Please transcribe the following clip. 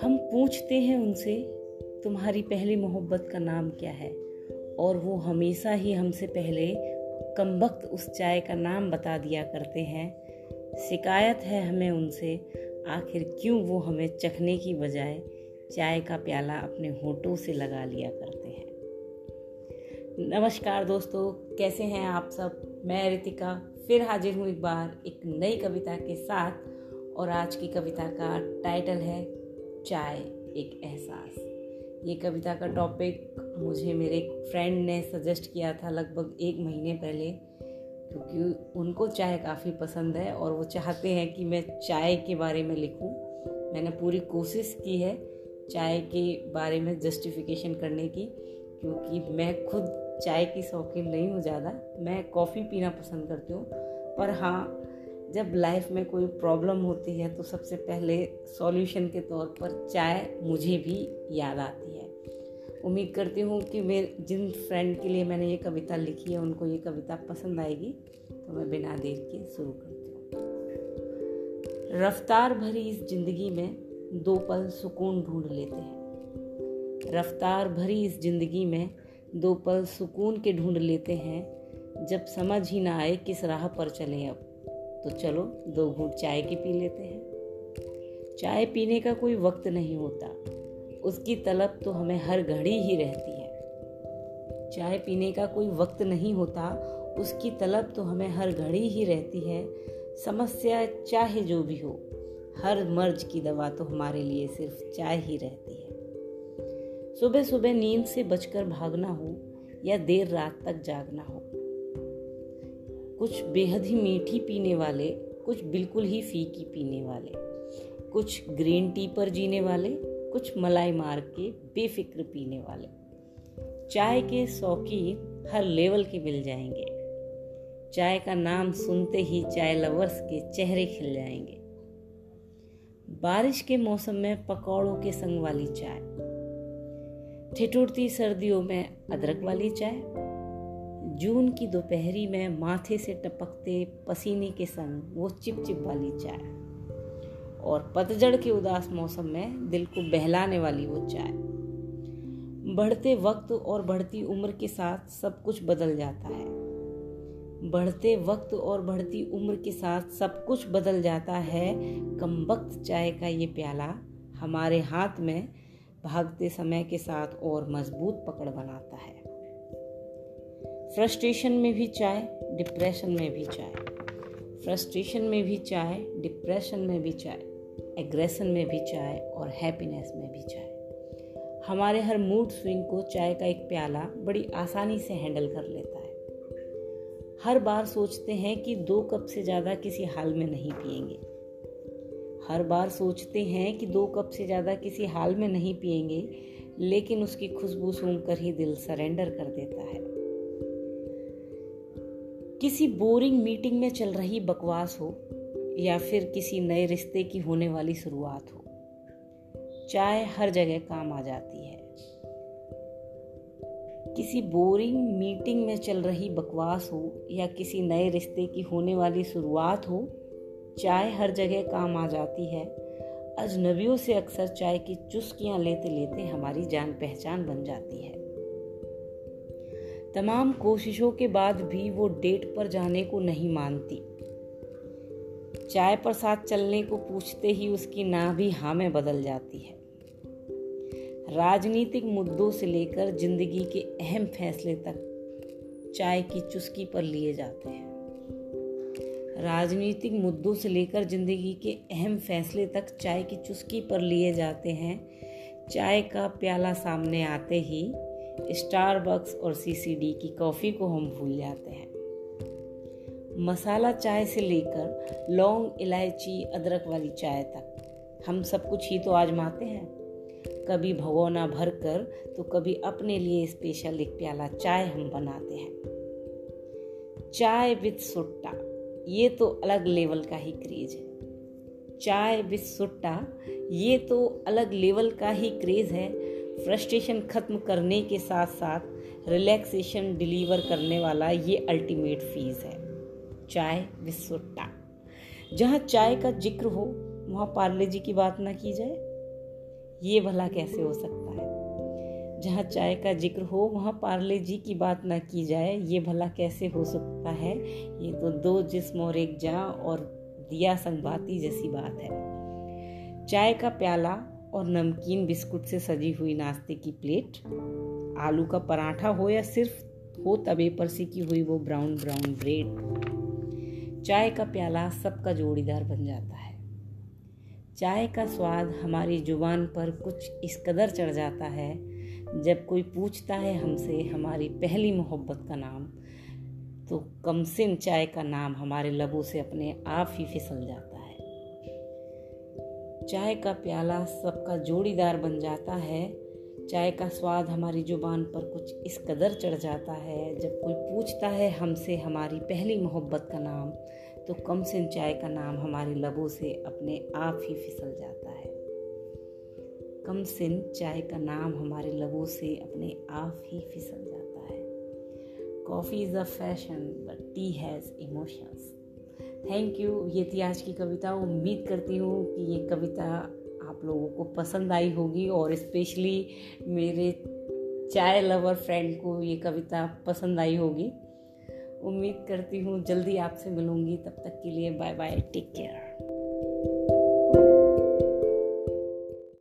हम पूछते हैं उनसे, तुम्हारी पहली मोहब्बत का नाम क्या है? और वो हमेशा ही हमसे पहले कम वक्त उस चाय का नाम बता दिया करते हैं। शिकायत है हमें उनसे, आखिर क्यों वो हमें चखने की बजाय चाय का प्याला अपने होठों से लगा लिया करते हैं? नमस्कार दोस्तों, कैसे हैं आप सब? मैं रितिका फिर हाजिर हूँ एक बार एक नई कविता के साथ और आज की कविता का टाइटल है चाय एक एहसास। ये कविता का टॉपिक मुझे मेरे एक फ्रेंड ने सजेस्ट किया था लगभग एक महीने पहले क्योंकि उनको चाय काफ़ी पसंद है और वो चाहते हैं कि मैं चाय के बारे में लिखूं। मैंने पूरी कोशिश की है चाय के बारे में जस्टिफिकेशन करने की क्योंकि मैं खुद चाय की शौकीन नहीं हूँ ज़्यादा। मैं कॉफ़ी पीना पसंद करती हूँ पर हाँ जब लाइफ में कोई प्रॉब्लम होती है तो सबसे पहले सॉल्यूशन के तौर पर चाय मुझे भी याद आती है। उम्मीद करती हूँ कि मैं, जिन फ्रेंड के लिए मैंने ये कविता लिखी है, उनको ये कविता पसंद आएगी। तो मैं बिना देर के शुरू करती हूँ। रफ्तार भरी इस ज़िंदगी में दो पल सुकून ढूंढ लेते हैं। रफ्तार भरी इस ज़िंदगी में दो पल सुकून के ढूंढ लेते हैं। जब समझ ही ना आए किस राह पर चलें अब तो चलो दो घूट चाय की पी लेते हैं। चाय पीने का कोई वक्त नहीं होता। उसकी तलब तो हमें हर घड़ी ही रहती है। चाय पीने का कोई वक्त नहीं होता। उसकी तलब तो हमें हर घड़ी ही रहती है। समस्या चाहे जो भी हो, हर मर्ज की दवा तो हमारे लिए सिर्फ़ चाय ही रहती है। सुबह सुबह नींद से बचकर भागना हो या देर रात तक जागना हो कुछ बेहद ही मीठी पीने वाले, कुछ बिल्कुल ही फीकी पीने वाले, कुछ ग्रीन टी पर जीने वाले, कुछ मलाई मार के बेफिक्र पीने वाले। चाय के शौकीन हर लेवल के मिल जाएँगे। चाय का नाम सुनते ही चाय लवर्स के चेहरे खिल जाएँगे। बारिश के मौसम में पकौड़ों के संग वाली चाय। ठिठुरती सर्दियों में अदरक वाली चाय जून की दोपहरी में माथे से टपकते पसीने के संग वो चिपचिप वाली चाय और पतझड़ के उदास मौसम में दिल को बहलाने वाली वो चाय। बढ़ते वक्त और बढ़ती उम्र के साथ सब कुछ बदल जाता है। बढ़ते वक्त और बढ़ती उम्र के साथ सब कुछ बदल जाता है। कम वक्त चाय का ये प्याला हमारे हाथ में भागते समय के साथ और मज़बूत पकड़ बनाता है। फ्रस्ट्रेशन में भी चाय डिप्रेशन में भी चाय फ्रस्ट्रेशन में भी चाय डिप्रेशन में भी चाय एग्रेशन में भी चाय और हैप्पीनेस में भी चाय हमारे हर मूड स्विंग को चाय का एक प्याला बड़ी आसानी से हैंडल कर लेता है। हर बार सोचते हैं कि दो कप से ज़्यादा किसी हाल में नहीं पिएँगे हर बार सोचते हैं कि दो कप से ज़्यादा किसी हाल में नहीं पिएँगे लेकिन उसकी खुशबू सूंघ कर ही दिल सरेंडर कर देता है। किसी बोरिंग मीटिंग में चल रही बकवास हो, या फिर किसी नए रिश्ते की होने वाली शुरुआत हो। चाय हर जगह काम आ जाती है। किसी बोरिंग मीटिंग में चल रही बकवास हो, या किसी नए रिश्ते की होने वाली शुरुआत हो, चाय हर जगह काम आ जाती है। अजनबियों से अक्सर चाय की चुस्कियाँ लेते लेते हमारी जान पहचान बन जाती है। तमाम कोशिशों के बाद भी वो डेट पर जाने को नहीं मानती। चाय पर साथ चलने को पूछते ही उसकी ना भी हाँ में बदल जाती है। राजनीतिक मुद्दों से लेकर ज़िंदगी के अहम फैसले तक चाय की चुस्की पर लिए जाते हैं। राजनीतिक मुद्दों से लेकर ज़िंदगी के अहम फैसले तक चाय की चुस्की पर लिए जाते हैं। चाय का प्याला सामने आते ही स्टारबक्स और सीसीडी की कॉफ़ी को हम भूल जाते हैं। मसाला चाय से लेकर लौंग, इलायची, अदरक वाली चाय तक। हम सब कुछ ही तो आजमाते हैं। कभी भगोना भर कर तो कभी अपने लिए स्पेशल एक प्याला चाय हम बनाते हैं। चाय विद सुट्टा, ये तो अलग लेवल का ही क्रेज है। चाय विद सुट्टा, ये तो अलग लेवल का ही क्रेज है। फ्रस्ट्रेशन ख़त्म करने के साथ साथ रिलैक्सेशन डिलीवर करने वाला ये अल्टीमेट फ़ीस है। चाय विस्वट्टा जहाँ चाय का ज़िक्र हो, वहाँ पार्ले जी की बात ना की जाए, ये भला कैसे हो सकता है? जहाँ चाय का ज़िक्र हो, वहाँ पार्ले जी की बात ना की जाए, ये भला कैसे हो सकता है? ये तो दो जिस्म और एक जहाँ और दिया संगवाती जैसी बात है। चाय का प्याला और नमकीन बिस्कुट से सजी हुई नाश्ते की प्लेट। आलू का पराठा हो या सिर्फ़ हो, तवे पर सिकी हुई वो ब्राउन ब्राउन ब्रेड। चाय का प्याला सबका जोड़ीदार बन जाता है। चाय का स्वाद हमारी ज़ुबान पर कुछ इस कदर चढ़ जाता है, जब कोई पूछता है हमसे हमारी पहली मोहब्बत का नाम तो कमसिन चाय का नाम हमारे लबों से अपने आप ही फिसल जाता है। चाय का प्याला सबका जोड़ीदार बन जाता है। चाय का स्वाद हमारी ज़ुबान पर कुछ इस कदर चढ़ जाता है। जब कोई पूछता है हमसे हमारी पहली मोहब्बत का नाम तो कम सिन चाय का नाम हमारे लबों से अपने आप ही फिसल जाता है। कम सिन चाय का नाम हमारे लबों से अपने आप ही फिसल जाता है। Coffee is a fashion but tea has emotions thank you ये थी आज की कविता. उम्मीद करती हूँ कि ये कविता आप लोगों को पसंद आई होगी और स्पेशली मेरे चाय लवर फ्रेंड को ये कविता पसंद आई होगी. उम्मीद करती हूँ जल्दी आपसे मिलूँगी. तब तक के लिए बाय बाय टेक केयर